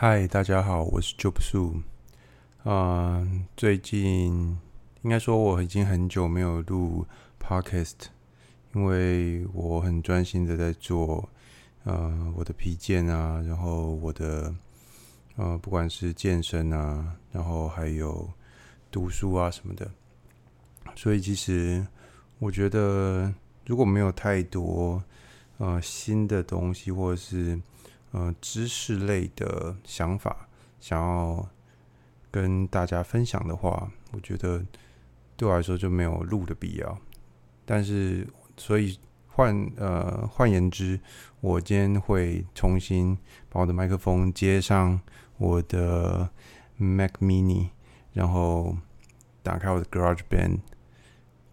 嗨，大家好，我是 Job Su。啊，最近应该说我已经很久没有录 Podcast，因为我很专心的在做呃我的皮件啊，然后我的呃不管是健身啊，然后还有读书啊什么的，所以其实我觉得如果没有太多呃新的东西或者是呃，知识类的想法，想要跟大家分享的话，我觉得对我来说就没有录的必要。但是，所以换呃换言之，我今天会重新把我的麦克风接上我的 Mac Mini，然后打开我的 GarageBand，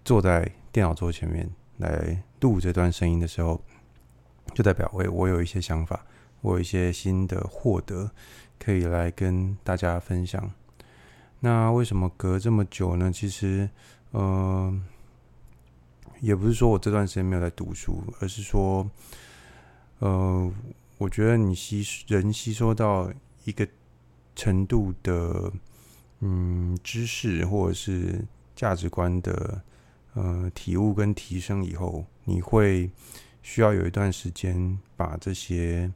坐在电脑桌前面来录这段声音的时候，就代表我我有一些想法。我有一些新的获得，可以来跟大家分享。那为什么隔这么久呢？其实，呃，也不是说我这段时间没有在读书，而是说，呃，我觉得你吸人吸收到一个程度的，嗯，知识或者是价值观的，呃，体悟跟提升以后，你会需要有一段时间把这些。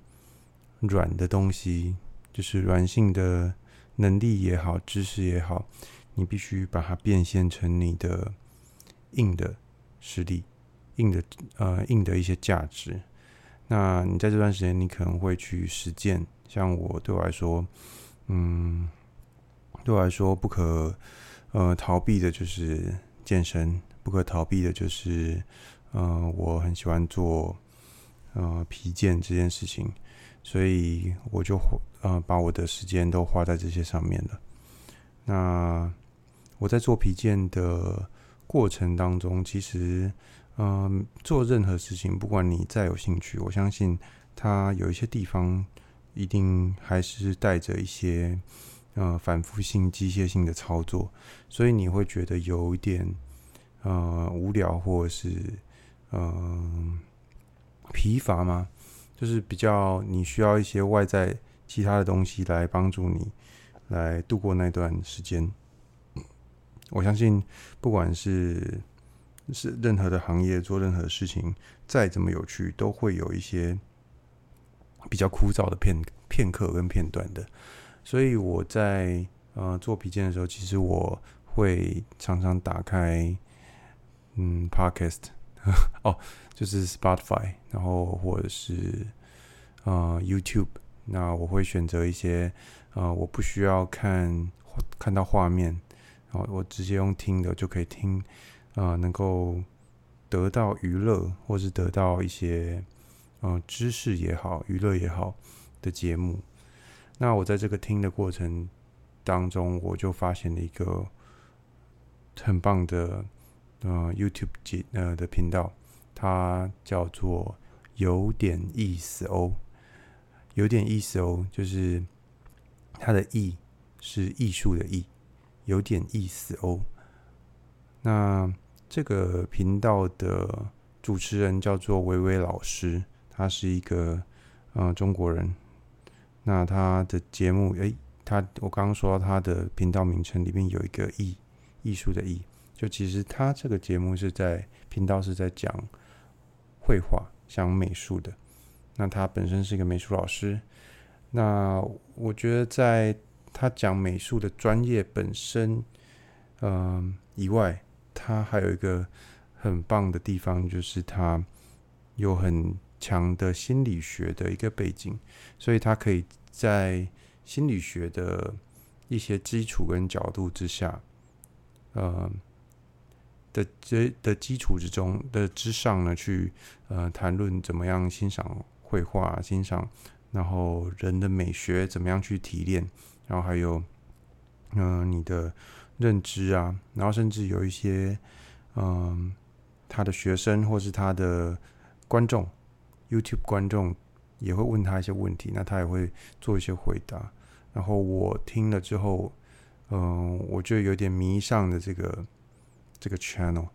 软的东西，就是软性的能力也好，知识也好，你必须把它变现成你的硬的实力，硬的呃硬的一些价值。那你在这段时间，你可能会去实践。像我对我来说，嗯，对我来说不可呃逃避的就是健身，不可逃避的就是呃我很喜欢做呃皮件这件事情。所以我就呃把我的时间都花在这些上面了。那我在做皮件的过程当中，其实嗯、做任何事情，不管你再有兴趣，我相信它有一些地方一定还是带着一些呃反复性、机械性的操作，所以你会觉得有一点呃无聊，或者是嗯、疲乏吗？就是比较你需要一些外在其他的东西来帮助你来度过那段时间。我相信，不管是是任何的行业做任何事情，再怎么有趣，都会有一些比较枯燥的片片刻跟片段的。所以我在呃做皮件的时候，其实我会常常打开嗯 Podcast。哦，就是 Spotify，然后或者是呃 YouTube，那我会选择一些呃我不需要看看到画面，然后我直接用听的就可以听，呃，能够得到娱乐或是得到一些呃知识也好，娱乐也好的节目。那我在这个听的过程当中，我就发现了一个很棒的。呃，YouTube 节呃的频道，它叫做有点意思哦，有点意思哦，就是它的“艺”是艺术的“艺”，有点意思哦。那这个频道的主持人叫做维维老师，他是一个呃中国人。那他的节目，诶，他我刚刚说到他的频道名称里面有一个“艺”，艺术的“艺”。就其实他这个节目是在频道是在讲绘画、讲美术的。那他本身是一个美术老师。那我觉得在他讲美术的专业本身，嗯、以外，他还有一个很棒的地方，就是他有很强的心理学的一个背景，所以他可以在心理学的一些基础跟角度之下，呃。的这的基础之中的之上呢，去呃谈论怎么样欣赏绘画，欣赏然后人的美学怎么样去提炼，然后还有嗯、你的认知啊，然后甚至有一些嗯、他的学生或是他的观众，YouTube 观众也会问他一些问题，那他也会做一些回答，然后我听了之后，嗯、我就有点迷上了这个。这个 channel，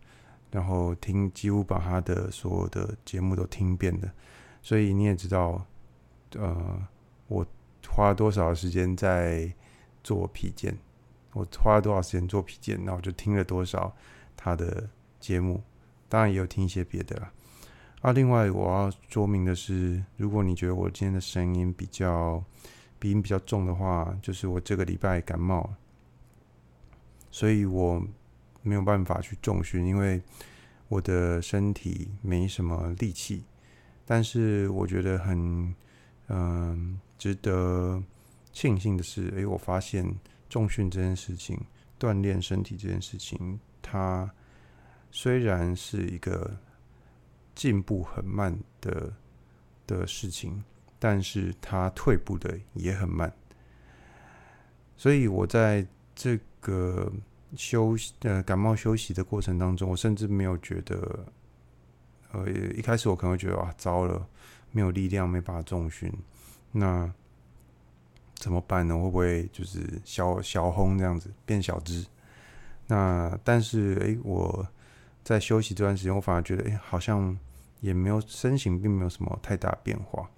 然后听几乎把他的所有的节目都听遍的，所以你也知道，呃，我花了多少时间在做皮件，我花了多少时间做皮件，那我就听了多少他的节目，当然也有听一些别的啦。啊，另外我要说明的是，如果你觉得我今天的声音比较鼻音比较重的话，就是我这个礼拜感冒，所以我没有办法去重训，因为我的身体没什么力气。但是我觉得很嗯值得庆幸的是，诶，我发现重训这件事情，锻炼身体这件事情，它虽然是一个进步很慢的的事情。但是它退步的也很慢，所以我在这个休息呃感冒休息的过程当中，我甚至没有觉得，呃一开始我可能会觉得啊糟了，没有力量，没办法重训，那怎么办呢？会不会就是小小红这样子变小只？那但是诶，我在休息这段时间，我反而觉得诶，好像也没有身形并没有什么太大变化。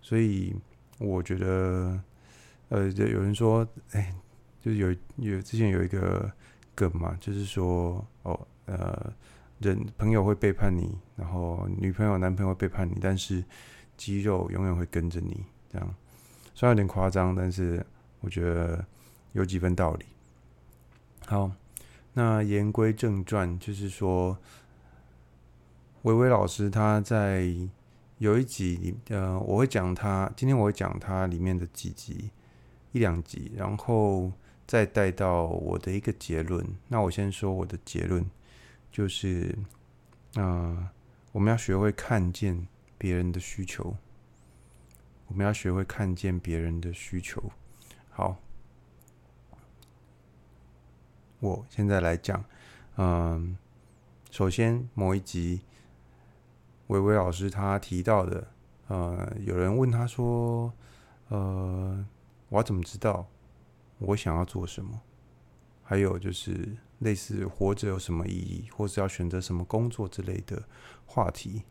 所以我觉得，呃，有人说，哎，就是有有之前有一个梗嘛，就是说，哦，呃，人朋友会背叛你，然后女朋友、男朋友会背叛你，但是肌肉永远会跟着你。这样虽然有点夸张，但是我觉得有几分道理。好，那言归正传，就是说，薇薇老师他在。有一集，呃，我会讲他。今天我会讲他里面的几集，一两集，然后再带到我的一个结论。那我先说我的结论，就是，啊、呃，我们要学会看见别人的需求，我们要学会看见别人的需求。好，我现在来讲，嗯、首先某一集。薇薇老师他提到的，呃，有人问他说，呃，我怎么知道我想要做什么？还有就是类似活着有什么意义，或是要选择什么工作之类的话题。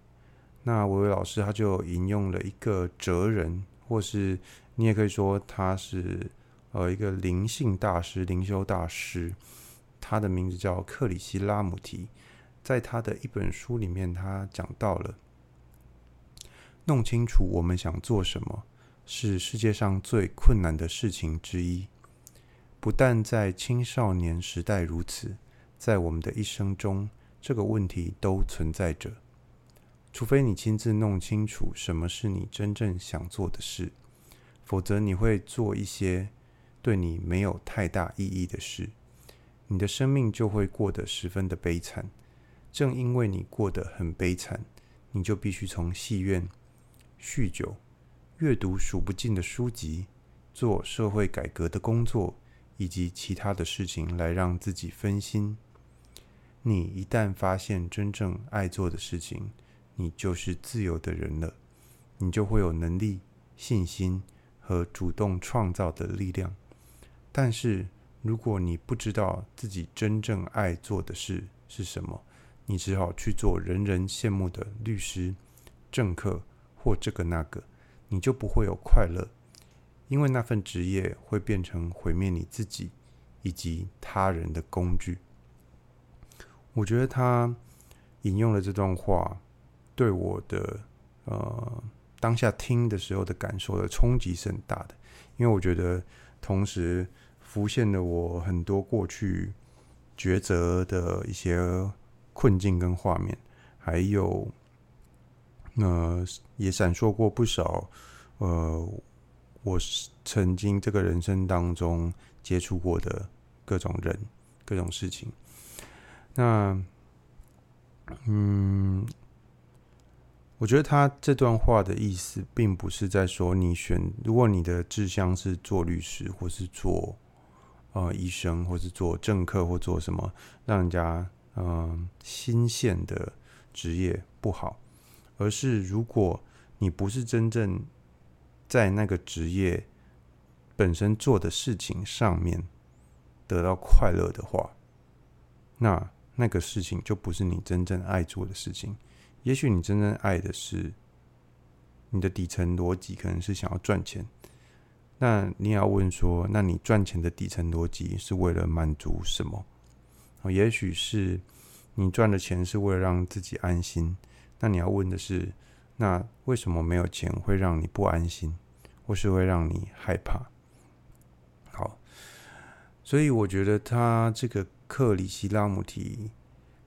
那维维老师他就引用了一个哲人，或是你也可以说他是呃一个灵性大师、灵修大师，他的名字叫克里希拉姆提。在他的一本书里面，他讲到了弄清楚我们想做什么是世界上最困难的事情之一。不但在青少年时代如此，在我们的一生中，这个问题都存在着。除非你亲自弄清楚什么是你真正想做的事，否则你会做一些对你没有太大意义的事，你的生命就会过得十分的悲惨。正因为你过得很悲惨，你就必须从戏院、酗酒、阅读数不尽的书籍、做社会改革的工作以及其他的事情来让自己分心。你一旦发现真正爱做的事情，你就是自由的人了。你就会有能力、信心和主动创造的力量。但是，如果你不知道自己真正爱做的事是什么，你只好去做人人羡慕的律师、政客或这个那个，你就不会有快乐，因为那份职业会变成毁灭你自己以及他人的工具。我觉得他引用了这段话，对我的呃当下听的时候的感受的冲击是很大的，因为我觉得同时浮现了我很多过去抉择的一些。困境跟画面，还有，呃，也闪烁过不少，呃，我是曾经这个人生当中接触过的各种人、各种事情。那，嗯，我觉得他这段话的意思，并不是在说你选，如果你的志向是做律师，或是做呃医生，或是做政客，或做什么，让人家。嗯，新鲜的职业不好，而是如果你不是真正在那个职业本身做的事情上面得到快乐的话，那那个事情就不是你真正爱做的事情。也许你真正爱的是你的底层逻辑，可能是想要赚钱，那你也要问说，那你赚钱的底层逻辑是为了满足什么？哦，也许是你赚的钱是为了让自己安心。那你要问的是，那为什么没有钱会让你不安心，或是会让你害怕？好，所以我觉得他这个克里希拉姆提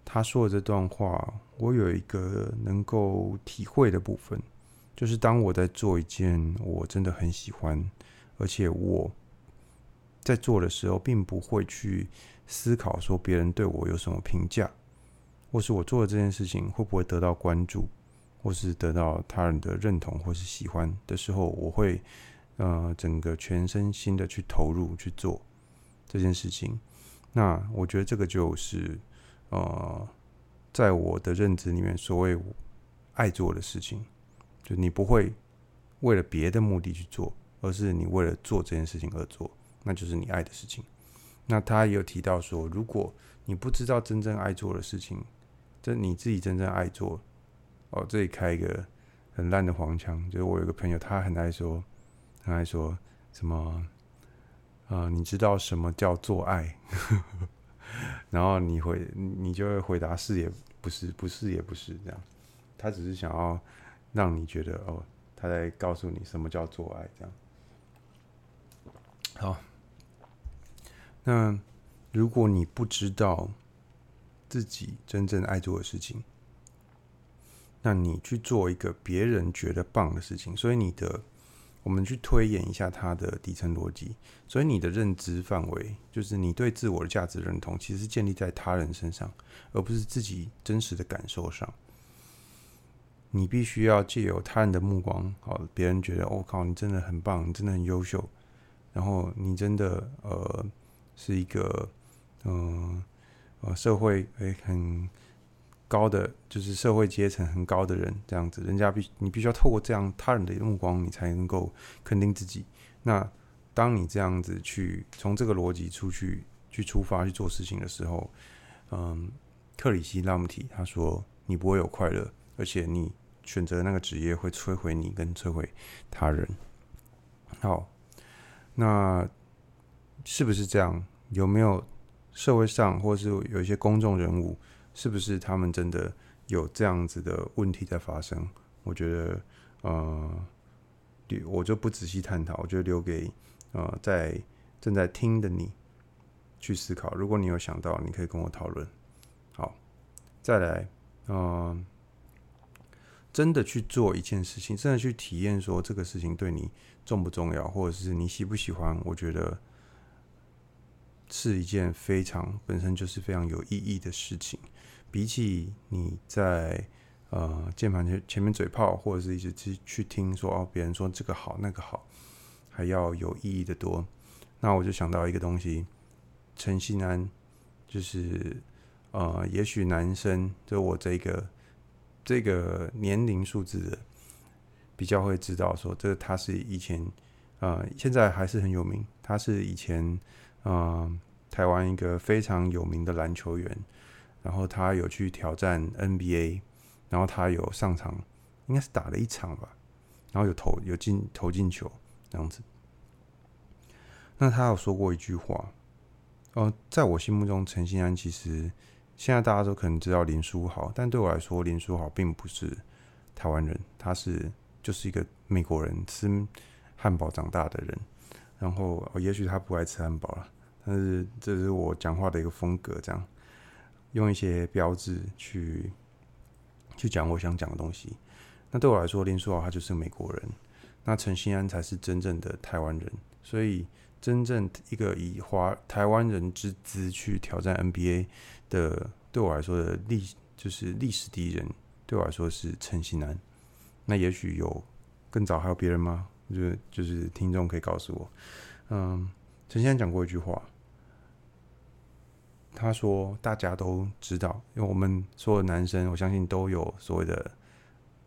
他说的这段话，我有一个能够体会的部分，就是当我在做一件我真的很喜欢，而且我在做的时候，并不会去思考说别人对我有什么评价。或是我做的这件事情会不会得到关注，或是得到他人的认同或是喜欢的时候，我会呃整个全身心的去投入去做这件事情。那我觉得这个就是呃在我的认知里面所谓爱做的事情，就你不会为了别的目的去做，而是你为了做这件事情而做，那就是你爱的事情。那他也有提到说，如果你不知道真正爱做的事情，这你自己真正爱做哦，这里开一个很烂的黄腔，就是我有个朋友，他很爱说，很爱说什么啊、你知道什么叫做爱？然后你回，你就会回答是也不是，不是也不是这样。他只是想要让你觉得哦，他在告诉你什么叫做爱这样。好，那如果你不知道。自己真正爱做的事情，那你去做一个别人觉得棒的事情，所以你的，我们去推演一下它的底层逻辑。所以你的认知范围，就是你对自我的价值认同，其实是建立在他人身上，而不是自己真实的感受上。你必须要借由他人的目光，好，别人觉得，我靠，你真的很棒，你真的很优秀，然后你真的呃是一个嗯。呃呃，社会诶很高的，就是社会阶层很高的人，这样子，人家必你必须要透过这样他人的目光，你才能够肯定自己。那当你这样子去从这个逻辑出去去出发去做事情的时候，嗯，克里希拉姆提他说，你不会有快乐，而且你选择那个职业会摧毁你跟摧毁他人。好，那是不是这样？有没有？社会上，或是有一些公众人物，是不是他们真的有这样子的问题在发生？我觉得，呃，我就不仔细探讨，我就留给呃在正在听的你去思考。如果你有想到，你可以跟我讨论。好，再来，嗯、呃，真的去做一件事情，真的去体验，说这个事情对你重不重要，或者是你喜不喜欢？我觉得。是一件非常本身就是非常有意义的事情，比起你在呃键盘前前面嘴炮，或者是一直去去听说哦别人说这个好那个好，还要有意义的多。那我就想到一个东西，陈信安，就是呃也许男生就我这个这个年龄数字的比较会知道说，这个他是以前呃现在还是很有名，他是以前。嗯，台湾一个非常有名的篮球员，然后他有去挑战 NBA，然后他有上场，应该是打了一场吧，然后有投有进投进球这样子。那他有说过一句话，哦，在我心目中，陈信安其实现在大家都可能知道林书豪，但对我来说，林书豪并不是台湾人，他是就是一个美国人，吃汉堡长大的人。然后，哦，也许他不爱吃汉堡了，但是这是我讲话的一个风格，这样用一些标志去去讲我想讲的东西。那对我来说，林书豪他就是美国人，那陈信安才是真正的台湾人。所以，真正一个以华台湾人之姿去挑战 NBA 的，对我来说的历就是历史第一人，对我来说是陈信安。那也许有更早还有别人吗？就就是听众可以告诉我，嗯，陈先生讲过一句话，他说大家都知道，因为我们所有男生，我相信都有所谓的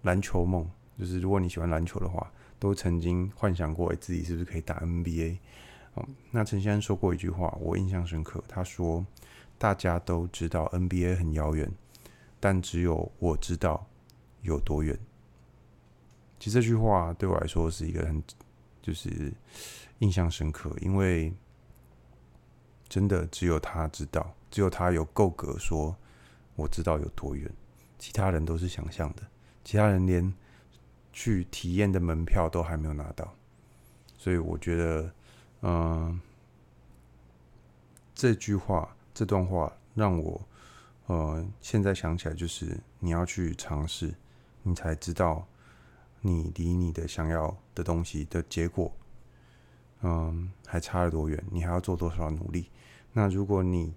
篮球梦，就是如果你喜欢篮球的话，都曾经幻想过自己是不是可以打 NBA。嗯，那陈先生说过一句话，我印象深刻，他说大家都知道 NBA 很遥远，但只有我知道有多远。其实这句话对我来说是一个很，就是印象深刻，因为真的只有他知道，只有他有够格说我知道有多远，其他人都是想象的，其他人连去体验的门票都还没有拿到，所以我觉得，嗯、这句话这段话让我，呃，现在想起来就是你要去尝试，你才知道你离你的想要的东西的结果。嗯，还差了多远？你还要做多少努力？那如果你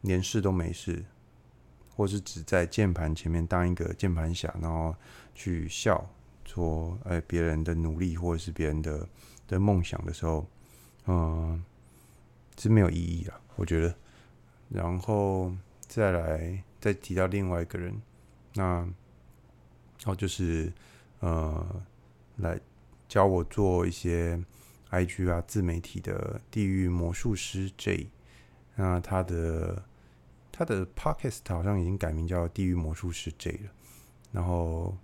连试都没试，或是只在键盘前面当一个键盘侠，然后去笑说：“哎，别人的努力或者是别人的的梦想的时候，嗯，是没有意义啊。”我觉得。然后再来再提到另外一个人，那哦，就是呃，来教我做一些。IG 啊，自媒体的地狱魔术师 J，那他的他的 Podcast 好像已经改名叫地狱魔术师 J 了，然后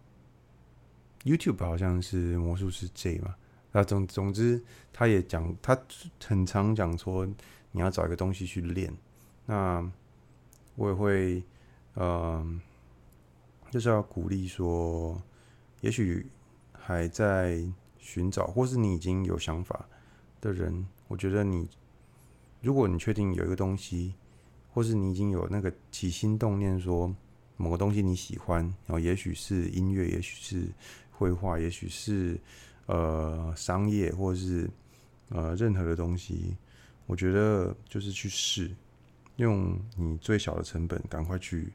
YouTube 好像是魔术师 J 嘛，那总总之他也讲，他很常讲说你要找一个东西去练，那我也会，嗯、就是要鼓励说，也许还在。寻找，或是你已经有想法的人，我觉得你，如果你确定有一个东西，或是你已经有那个起心动念，说某个东西你喜欢，然后也许是音乐，也许是绘画，也许是呃商业，或是呃任何的东西，我觉得就是去试，用你最小的成本，赶快去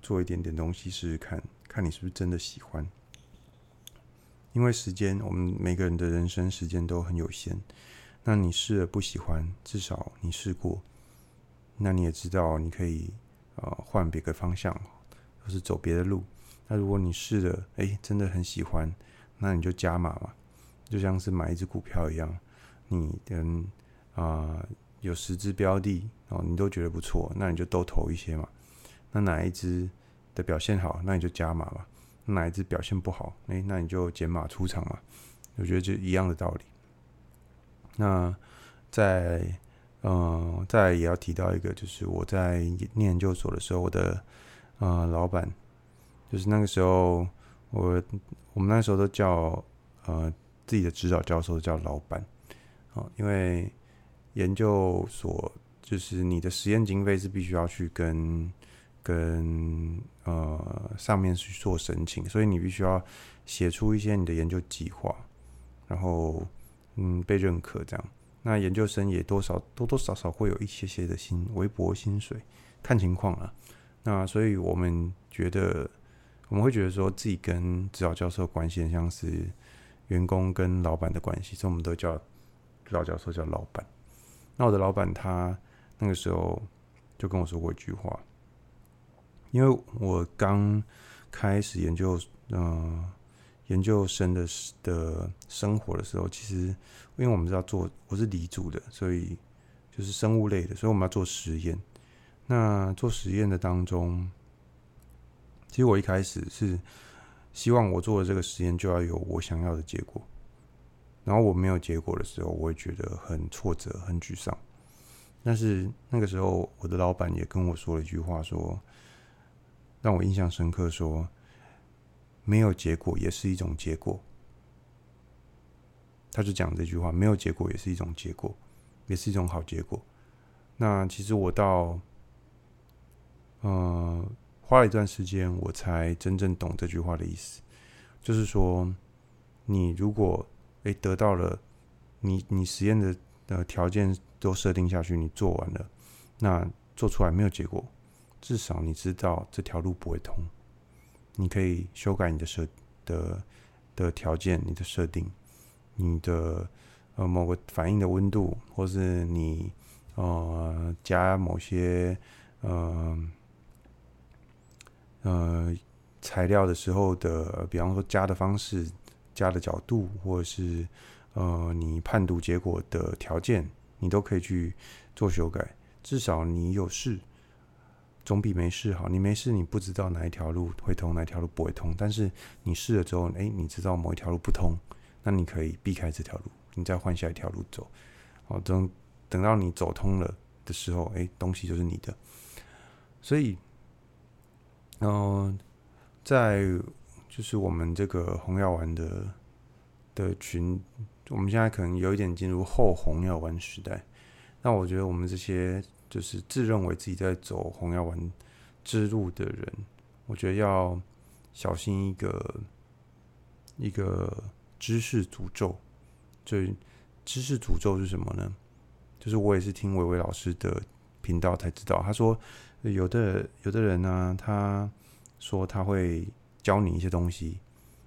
做一点点东西试试看，看你是不是真的喜欢。因为时间，我们每个人的人生时间都很有限。那你试了不喜欢，至少你试过，那你也知道你可以呃换别个方向，或是走别的路。那如果你试了，哎，真的很喜欢，那你就加码嘛，就像是买一只股票一样，你跟啊、有十只标的哦，你都觉得不错，那你就都投一些嘛。那哪一只的表现好，那你就加码嘛。哪一只表现不好，哎，那你就减码出场嘛。我觉得就一样的道理。那在嗯，再也要提到一个，就是我在念研究所的时候，我的呃老板，就是那个时候我我们那时候都叫呃自己的指导教授叫老板啊，因为研究所就是你的实验经费是必须要去跟。跟呃上面去做申请，所以你必须要写出一些你的研究计划，然后嗯被认可这样。那研究生也多少多多少少会有一些些的薪微薄薪水，看情况啊。那所以我们觉得我们会觉得说自己跟指导教授关系很像是员工跟老板的关系，所以我们都叫指导教授叫老板。那我的老板他那个时候就跟我说过一句话。因为我刚开始研究，嗯、研究生的的生活的时候，其实因为我们是要做，我是理组的，所以就是生物类的，所以我们要做实验。那做实验的当中，其实我一开始是希望我做的这个实验就要有我想要的结果，然后我没有结果的时候，我会觉得很挫折、很沮丧。但是那个时候，我的老板也跟我说了一句话，说。让我印象深刻，说没有结果也是一种结果。他就讲这句话，没有结果也是一种结果，也是一种好结果。那其实我到，呃，花了一段时间，我才真正懂这句话的意思。就是说，你如果诶得到了你你实验的的条件都设定下去，你做完了，那做出来没有结果。至少你知道这条路不会通，你可以修改你的设的的条件，你的设定，你的呃某个反应的温度，或是你呃加某些呃呃材料的时候的，比方说加的方式、加的角度，或者是呃你判读结果的条件，你都可以去做修改。至少你有试。总比没试好。你没试，你不知道哪一条路会通，哪条路不会通。但是你试了之后，哎，你知道某一条路不通，那你可以避开这条路，你再换下一条路走。哦，等等到你走通了的时候，哎，东西就是你的。所以，嗯、呃，在就是我们这个红药丸的的群，我们现在可能有一点进入后红药丸时代。那我觉得我们这些就是自认为自己在走红药丸之路的人，我觉得要小心一个一个知识诅咒。就知识诅咒是什么呢？就是我也是听维维老师的频道才知道，他说有的有的人呢、他说他会教你一些东西，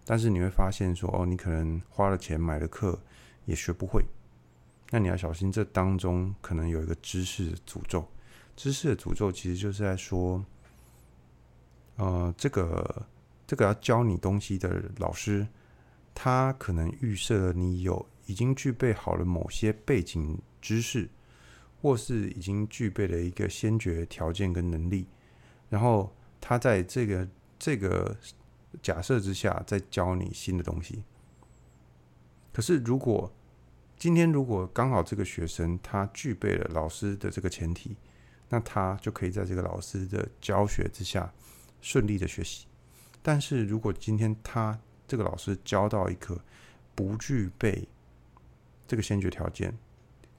但是你会发现说哦，你可能花了钱买了课也学不会。那你要小心，这当中可能有一个知识的诅咒。知识的诅咒其实就是在说，呃，这个这个要教你东西的老师，他可能预设了你有已经具备好了某些背景知识，或是已经具备了一个先决条件跟能力，然后他在这个这个假设之下再教你新的东西。可是如果今天如果刚好这个学生他具备了老师的这个前提，那他就可以在这个老师的教学之下顺利的学习。但是如果今天他这个老师教到一个不具备这个先决条件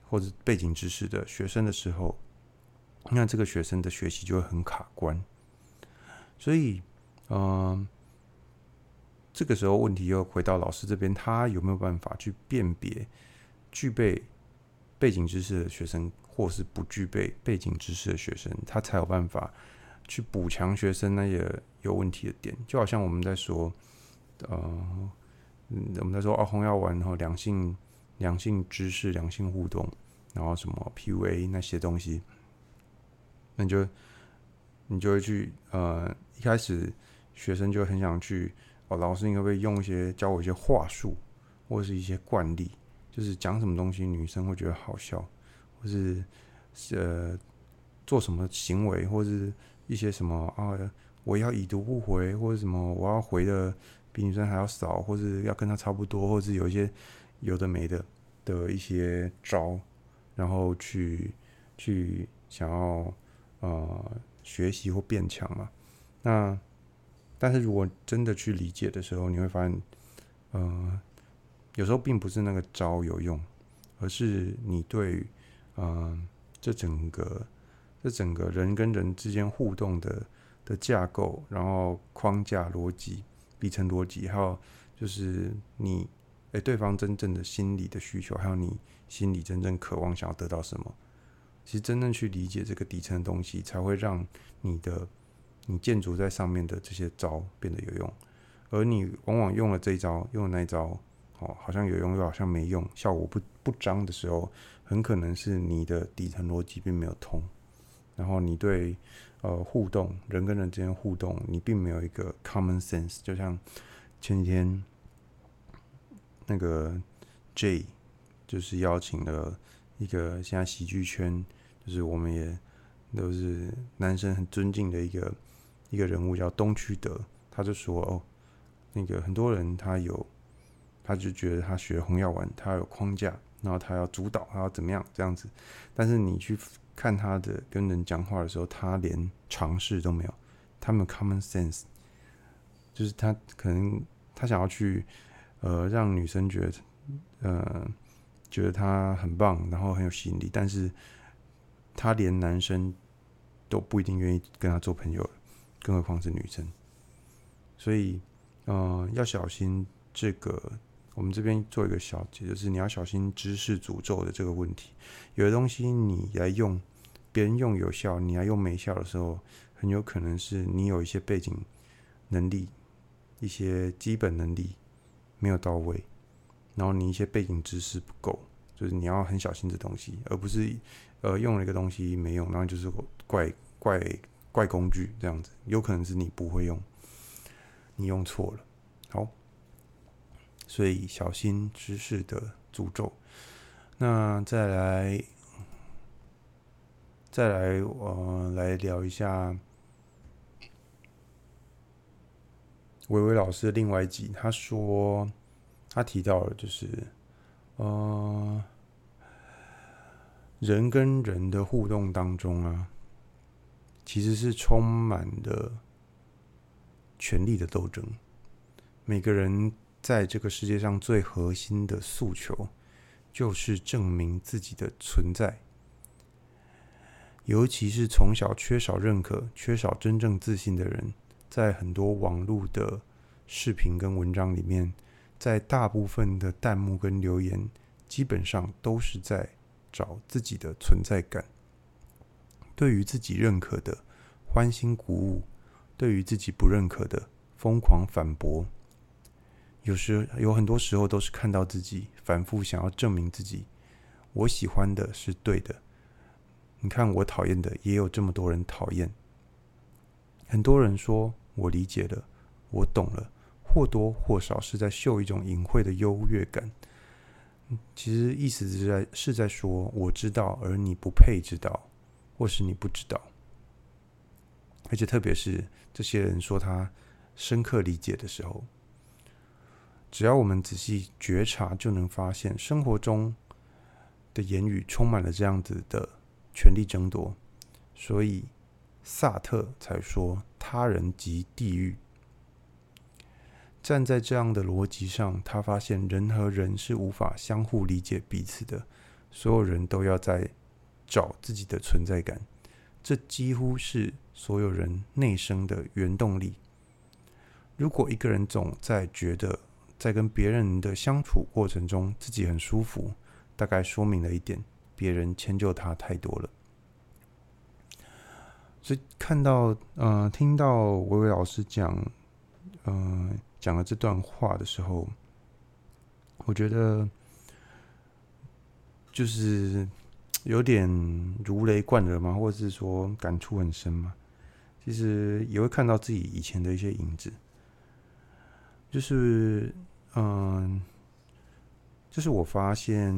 或者背景知识的学生的时候，那这个学生的学习就会很卡关。所以，嗯、呃，这个时候问题又回到老师这边，他有没有办法去辨别？具备背景知识的学生，或是不具备背景知识的学生，他才有办法去补强学生那些有问题的点。就好像我们在说，呃，我们在说哦，红药丸，然后良性、良性知识、良性互动，然后什么 PUA 那些东西，那就你就会去呃，一开始学生就很想去哦，老师你会不会用一些教我一些话术，或是一些惯例？就是讲什么东西，女生会觉得好笑，或是呃做什么行为，或是一些什么啊，我要已读不回，或者什么我要回的比女生还要少，或是要跟她差不多，或是有一些有的没的的一些招，然后去去想要呃学习或变强嘛。那但是如果真的去理解的时候，你会发现，呃。有时候并不是那个招有用，而是你对，嗯、这整个这整个人跟人之间互动的的架构，然后框架逻辑、底层逻辑，还有就是你哎对方真正的心理的需求，还有你心里真正渴望想要得到什么，其实真正去理解这个底层的东西，才会让你的你建筑在上面的这些招变得有用，而你往往用了这一招，用了那一招。哦，好像有用又好像没用，效果不不彰的时候，很可能是你的底层逻辑并没有通，然后你对呃互动人跟人之间互动，你并没有一个 common sense。就像前几天那个 J 就是邀请了一个现在喜剧圈，就是我们也都是男生很尊敬的一个一个人物，叫东区德，他就说哦，那个很多人他有。他就觉得他学红药丸，他有框架，然后他要主导，他要怎么样这样子。但是你去看他的跟人讲话的时候，他连尝试都没有。他没有 common sense，就是他可能他想要去呃让女生觉得呃觉得他很棒，然后很有吸引力，但是他连男生都不一定愿意跟他做朋友，更何况是女生。所以呃要小心这个。我们这边做一个小结，就是你要小心知识诅咒的这个问题。有的东西你来用，别人用有效，你来用没效的时候，很有可能是你有一些背景能力、一些基本能力没有到位，然后你一些背景知识不够，就是你要很小心这东西，而不是呃用了一个东西没用，然后就是怪怪怪工具这样子。有可能是你不会用，你用错了。好。所以小心知识的诅咒。那再来，再来，我来聊一下维维老师的另外一集。他说，他提到了，就是呃，人跟人的互动当中啊，其实是充满了权力的斗争。每个人在这个世界上最核心的诉求，就是证明自己的存在。尤其是从小缺少认可、缺少真正自信的人，在很多网络的视频跟文章里面，在大部分的弹幕跟留言，基本上都是在找自己的存在感。对于自己认可的欢欣鼓舞，对于自己不认可的疯狂反驳。有时有很多时候都是看到自己反复想要证明自己，我喜欢的是对的。你看我讨厌的也有这么多人讨厌。很多人说我理解了，我懂了，或多或少是在秀一种隐晦的优越感。其实意思是在是在说我知道，而你不配知道，或是你不知道。而且特别是这些人说他深刻理解的时候。只要我们仔细觉察，就能发现生活中的言语充满了这样子的权力争夺。所以萨特才说：“他人即地狱。”站在这样的逻辑上，他发现人和人是无法相互理解彼此的。所有人都要在找自己的存在感，这几乎是所有人内生的原动力。如果一个人总在觉得，在跟别人的相处过程中，自己很舒服，大概说明了一点：别人迁就他太多了。所以看到，呃，听到维维老师讲，呃，讲了这段话的时候，我觉得就是有点如雷贯耳嘛，或者是说感触很深嘛。其实也会看到自己以前的一些影子，就是。嗯，就是我发现，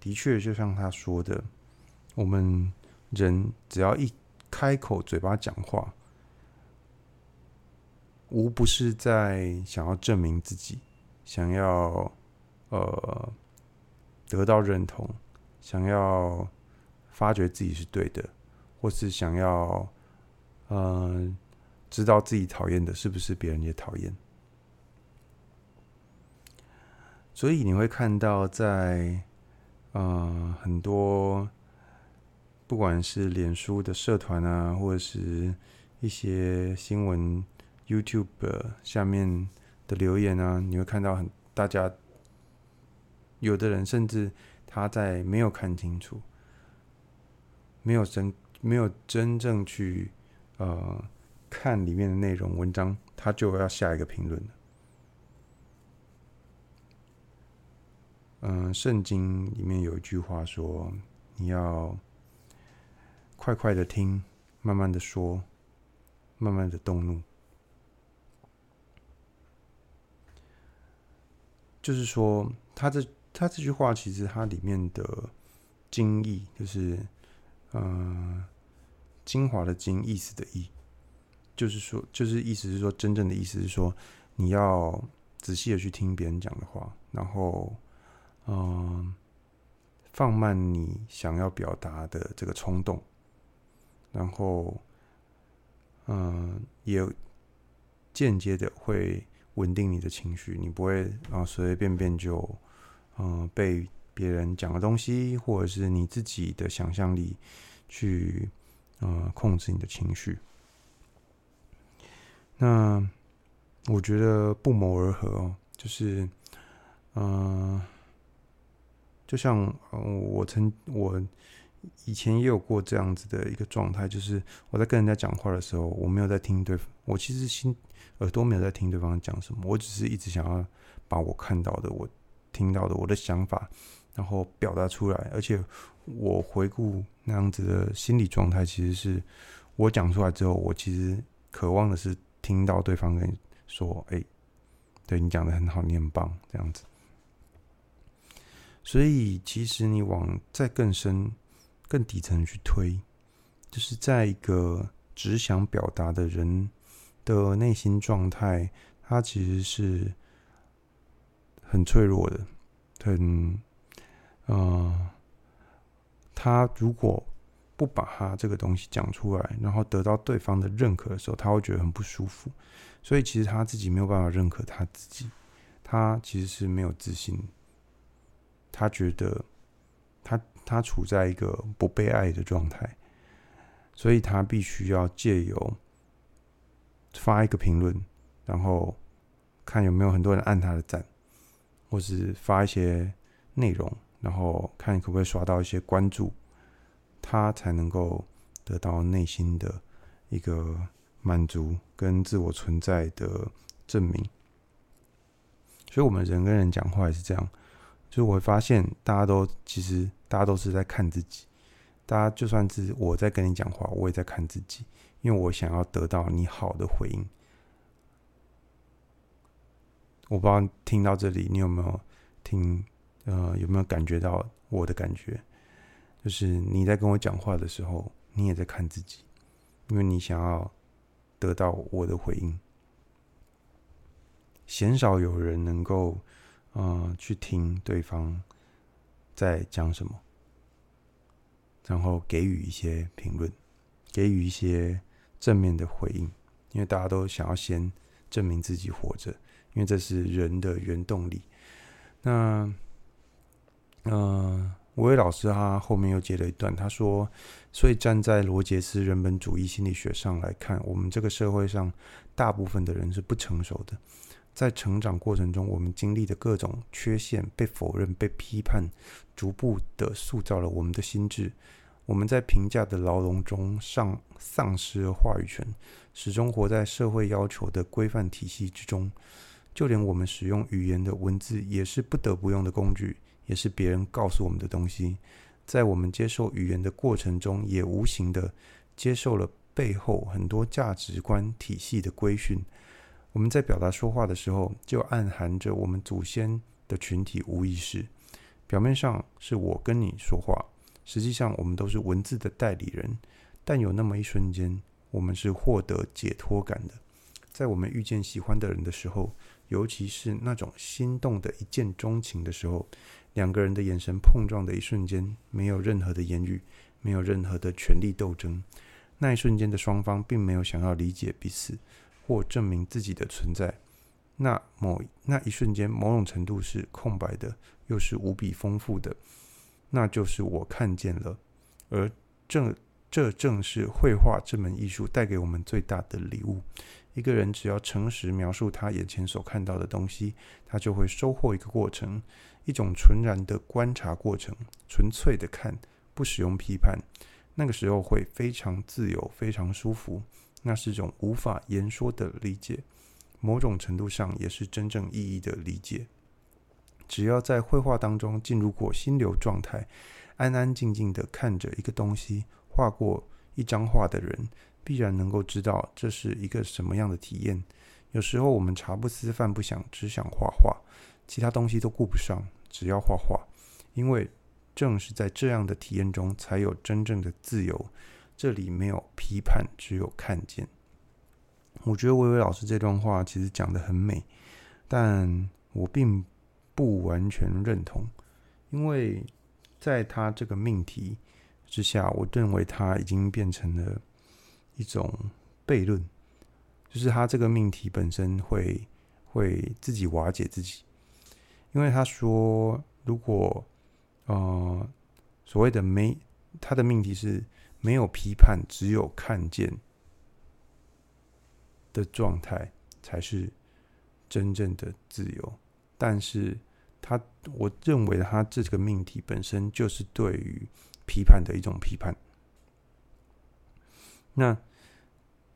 的确就像他说的，我们人只要一开口嘴巴讲话，无不是在想要证明自己，想要呃得到认同，想要发觉自己是对的，或是想要嗯、知道自己讨厌的是不是别人也讨厌。所以你会看到在，在呃很多不管是脸书的社团啊，或者是一些新闻 YouTube 下面的留言啊，你会看到很大家有的人甚至他在没有看清楚，没有真没有真正去呃看里面的内容文章，他就要下一个评论了。嗯，圣经里面有一句话说：“你要快快的听，慢慢的说，慢慢的动怒。”就是说，他这他这句话其实它里面的精义，就是嗯，精华的精，意思的意，就是说，就是意思是说，真正的意思是说，你要仔细的去听别人讲的话，然后。嗯，放慢你想要表达的这个冲动，然后，嗯，也间接的会稳定你的情绪，你不会啊随随便便就嗯被别人讲的东西，或者是你自己的想象力去嗯控制你的情绪。那我觉得不谋而合哦，就是嗯。就像我曾我以前也有过这样子的一个状态，就是我在跟人家讲话的时候，我没有在听对方，我其实心耳朵没有在听对方讲什么，我只是一直想要把我看到的、我听到的、我的想法，然后表达出来。而且我回顾那样子的心理状态，其实是我讲出来之后，我其实渴望的是听到对方跟你说：“哎，对你讲的很好，你很棒。”这样子。所以，其实你往再更深、更底层去推，就是在一个只想表达的人的内心状态，他其实是很脆弱的，很，嗯、呃，他如果不把他这个东西讲出来，然后得到对方的认可的时候，他会觉得很不舒服。所以其实他自己没有办法认可他自己，他其实是没有自信，他觉得他他处在一个不被爱的状态，所以他必须要借由发一个评论，然后看有没有很多人按他的赞，或是发一些内容，然后看可不可以刷到一些关注，他才能够得到内心的一个。满足跟自我存在的证明，所以，我们人跟人讲话也是这样。就是我会发现，大家都其实大家都是在看自己。大家就算是我在跟你讲话，我也在看自己，因为我想要得到你好的回应。我不知道听到这里，你有没有听？呃，有没有感觉到我的感觉？就是你在跟我讲话的时候，你也在看自己，因为你想要。得到我的回应，鲜少有人能够，呃，去听对方在讲什么，然后给予一些评论，给予一些正面的回应，因为大家都想要先证明自己活着，因为这是人的原动力。那，嗯、呃。维维老师他后面又接了一段，他说：“所以站在罗杰斯人本主义心理学上来看，我们这个社会上大部分的人是不成熟的。在成长过程中，我们经历的各种缺陷、被否认、被批判，逐步的塑造了我们的心智。我们在评价的牢笼中丧丧失了话语权，始终活在社会要求的规范体系之中。就连我们使用语言的文字，也是不得不用的工具。”也是别人告诉我们的东西，在我们接受语言的过程中，也无形的接受了背后很多价值观体系的规训。我们在表达说话的时候，就暗含着我们祖先的群体无意识。表面上是我跟你说话，实际上我们都是文字的代理人。但有那么一瞬间，我们是获得解脱感的。在我们遇见喜欢的人的时候，尤其是那种心动的一见钟情的时候。两个人的眼神碰撞的一瞬间，没有任何的言语，没有任何的权力斗争。那一瞬间的双方并没有想要理解彼此或证明自己的存在。那某那一瞬间，某种程度是空白的，又是无比丰富的。那就是我看见了，而正这正是绘画这门艺术带给我们最大的礼物。一个人只要诚实描述他眼前所看到的东西，他就会收获一个过程。一种纯然的观察过程，纯粹的看，不使用批判，那个时候会非常自由，非常舒服。那是一种无法言说的理解，某种程度上也是真正意义的理解。只要在绘画当中进入过心流状态，安安静静的看着一个东西，画过一张画的人，必然能够知道这是一个什么样的体验。有时候我们茶不思饭不想，只想画画。其他东西都顾不上，只要画画，因为正是在这样的体验中，才有真正的自由。这里没有批判，只有看见。我觉得维维老师这段话其实讲得很美，但我并不完全认同，因为在他这个命题之下，我认为他已经变成了一种悖论，就是他这个命题本身会会自己瓦解自己。因为他说，如果呃所谓的没他的命题是没有批判，只有看见的状态，才是真正的自由。但是他我认为他这个命题本身就是对于批判的一种批判。那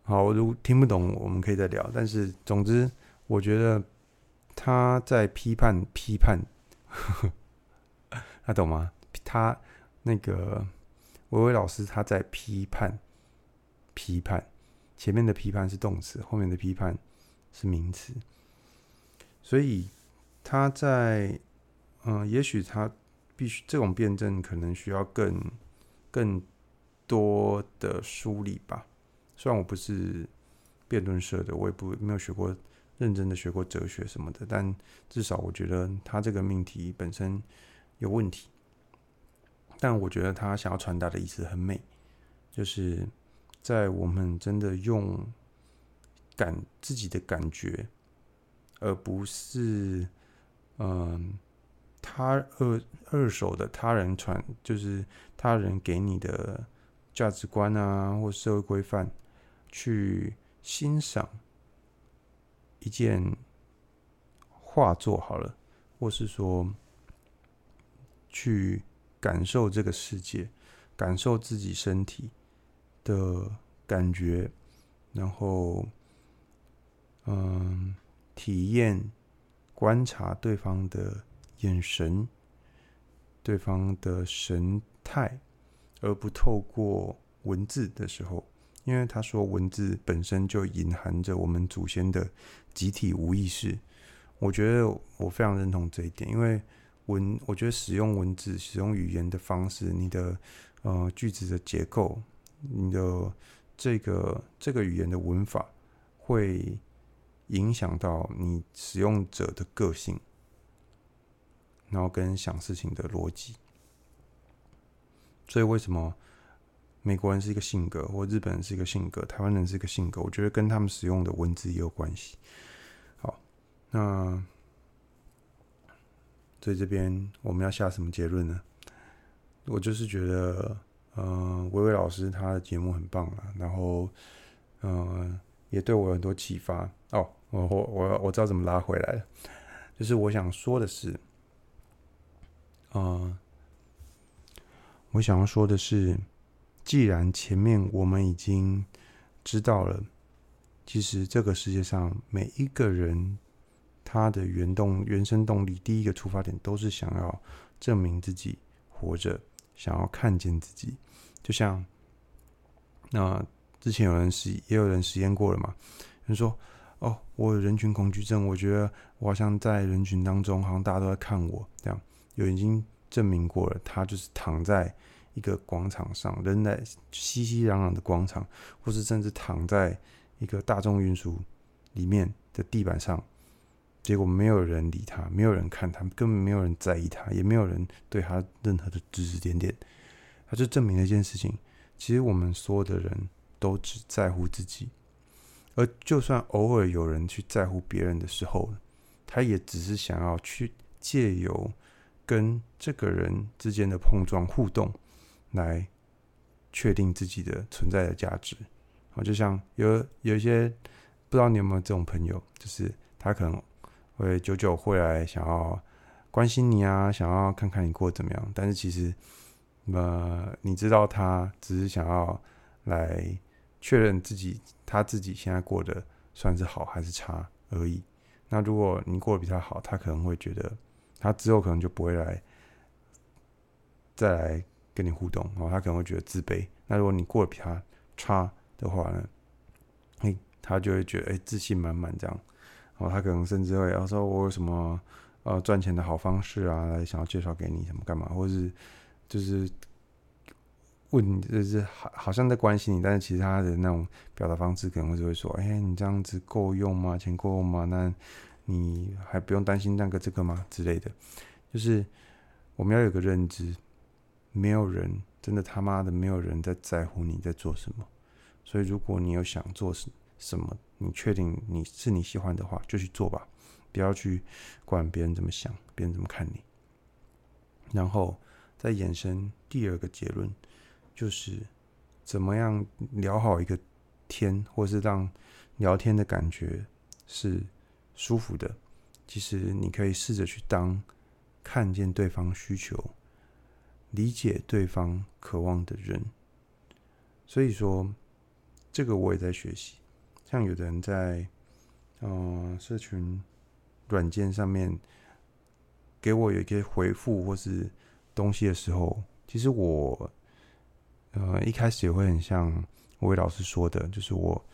好，如听不懂，我们可以再聊。但是总之，我觉得。他在批判批判，呵呵他懂吗？他那个维维老师他在批判批判，前面的批判是动词，后面的批判是名词，所以他在嗯、也许他必须这种辩证可能需要更更多的梳理吧。虽然我不是辩论社的，我也不没有学过。认真的学过哲学什么的，但至少我觉得他这个命题本身有问题。但我觉得他想要传达的意思很美，就是在我们真的用感自己的感觉，而不是嗯他二二手的他人传，就是他人给你的价值观啊或社会规范去欣赏一件画作好了，或是说去。感受这个世界，感受自己身体的感觉，然后，嗯，体验、观察对方的眼神、对方的神态，而不透过文字的时候，因为他说文字本身就隐含着我们祖先的集体无意识。我觉得我非常认同这一点，因为。文，我觉得使用文字、使用语言的方式，你的呃句子的结构，你的这个这个语言的文法，会影响到你使用者的个性，然后跟想事情的逻辑。所以，为什么美国人是一个性格，或日本人是一个性格，台湾人是一个性格？我觉得跟他们使用的文字也有关系。好，那。所以这边我们要下什么结论呢？我就是觉得，嗯、呃，薇薇老师他的节目很棒啊，然后，嗯、呃，也对我有很多启发。哦，我我我我知道怎么拉回来了，就是我想说的是，嗯、我想要说的是，既然前面我们已经知道了，其实这个世界上每一个人。他的原动原生动力，第一个出发点都是想要证明自己活着，想要看见自己。就像那之前有人实也有人实验过了嘛，人说：“哦，我有人群恐惧症，我觉得我好像在人群当中，好像大家都在看我。”这样有已经证明过了，他就是躺在一个广场上，人在熙熙攘攘的广场，或是甚至躺在一个大众运输里面的地板上。结果没有人理他，没有人看他，根本没有人在意他，也没有人对他任何的指指点点。他就证明了一件事情：其实我们所有的人都只在乎自己，而就算偶尔有人去在乎别人的时候，他也只是想要去借由跟这个人之间的碰撞互动，来确定自己的存在的价值。好，就像有有一些不知道你有没有这种朋友，就是他可能。会久久会来想要关心你啊，想要看看你过得怎么样。但是其实，呃，你知道他只是想要来确认自己，他自己现在过得算是好还是差而已。那如果你过得比他好，他可能会觉得他之后可能就不会来再来跟你互动，然后他可能会觉得自卑。那如果你过得比他差的话呢，嘿，他就会觉得哎，自信满满这样。哦，他可能甚至会要说：“我有什么呃赚钱的好方式啊，来想要介绍给你，什么干嘛？或者是就是问你，就是好好像在关心你，但是其他的那种表达方式可能会就会说：‘哎、你这样子够用吗？钱够用吗？那你还不用担心那个这个吗？’之类的。就是我们要有个认知，没有人真的他妈的没有人在在乎你在做什么。所以如果你有想做什么什么。你确定你是你喜欢的话，就去做吧，不要去管别人怎么想，别人怎么看你。然后再衍生第二个结论，就是怎么样聊好一个天，或是让聊天的感觉是舒服的。其实你可以试着去当看见对方需求、理解对方渴望的人。所以说，这个我也在学习。像有的人在，嗯、社群软件上面给我有一些回复或是东西的时候，其实我，呃，一开始也会很像薇薇老师说的，就是我，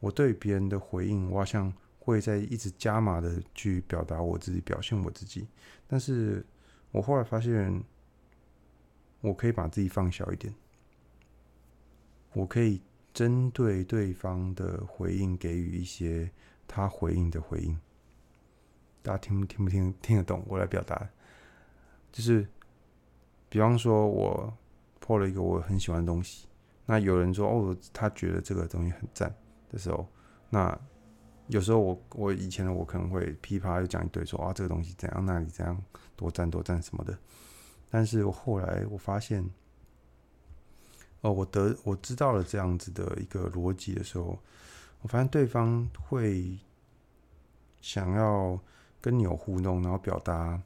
我对别人的回应，我好像会在一直加码的去表达我自己，表现我自己。但是我后来发现，我可以把自己放小一点，我可以。针对对方的回应给予一些他回应的回应。大家听听不听听得懂？我来表达，就是比方说我破了一个我很喜欢的东西，那有人说哦，他觉得这个东西很赞的时候，那有时候我我以前的我可能会噼啪又讲一堆说啊，这个东西怎样，那里怎样，多赞多赞什么的。但是我后来我发现，哦，我得我知道了这样子的一个逻辑的时候，我发现对方会想要跟你有互动，然后表达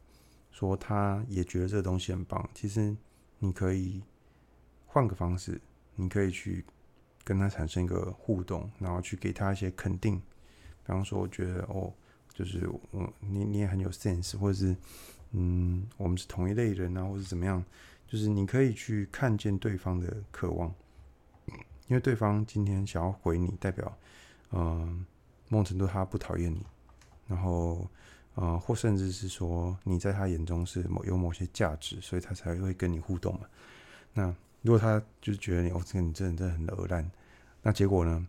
说他也觉得这个东西很棒。其实你可以换个方式，你可以去跟他产生一个互动，然后去给他一些肯定。比方说，我觉得哦，就是我你你也很有 sense，或者是。嗯，我们是同一类人啊，或是怎么样？就是你可以去看见对方的渴望，因为对方今天想要回你，代表，嗯、呃，某种程度他不讨厌你，然后，呃，或甚至是说你在他眼中是某有某些价值，所以他才会跟你互动嘛。那如果他就是觉得你哦，这个你真的真的很恶烂，那结果呢？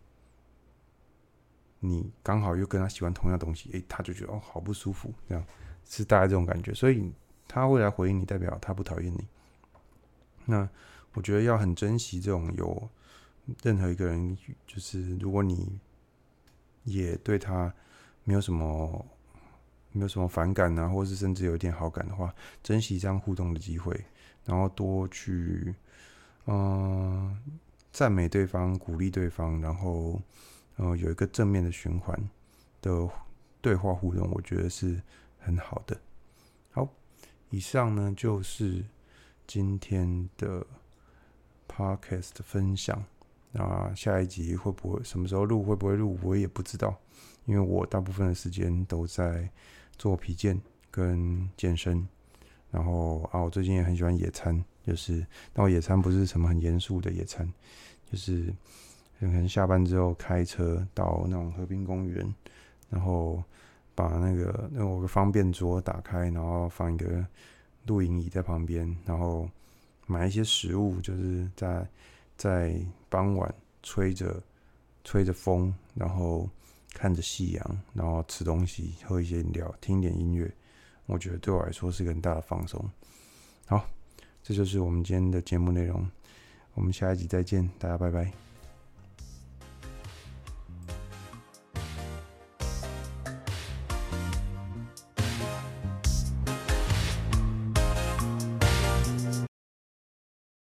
你刚好又跟他喜欢同样东西，诶，他就觉得哦，好不舒服，这样。是大概这种感觉，所以他会来回应你，代表他不讨厌你。那我觉得要很珍惜这种有任何一个人，就是如果你也对他没有什么没有什么反感啊，或是甚至有一点好感的话，珍惜这样互动的机会，然后多去嗯赞美对方，鼓励对方，然后嗯有一个正面的循环的对话互动，我觉得是。很好的，好，以上呢就是今天的 podcast 分享。那下一集会不会什么时候录，会不会录，我也不知道，因为我大部分的时间都在做皮件跟健身。然后啊，我最近也很喜欢野餐，就是但我野餐不是什么很严肃的野餐，就是可能下班之后开车到那种河滨公园，然后。把那个那我个方便桌打开，然后放一个露营椅在旁边，然后买一些食物，就是在在傍晚吹着吹着风，然后看着夕阳，然后吃东西，喝一些饮料，听一点音乐，我觉得对我来说是一个很大的放松。好，这就是我们今天的节目内容，我们下一集再见，大家拜拜。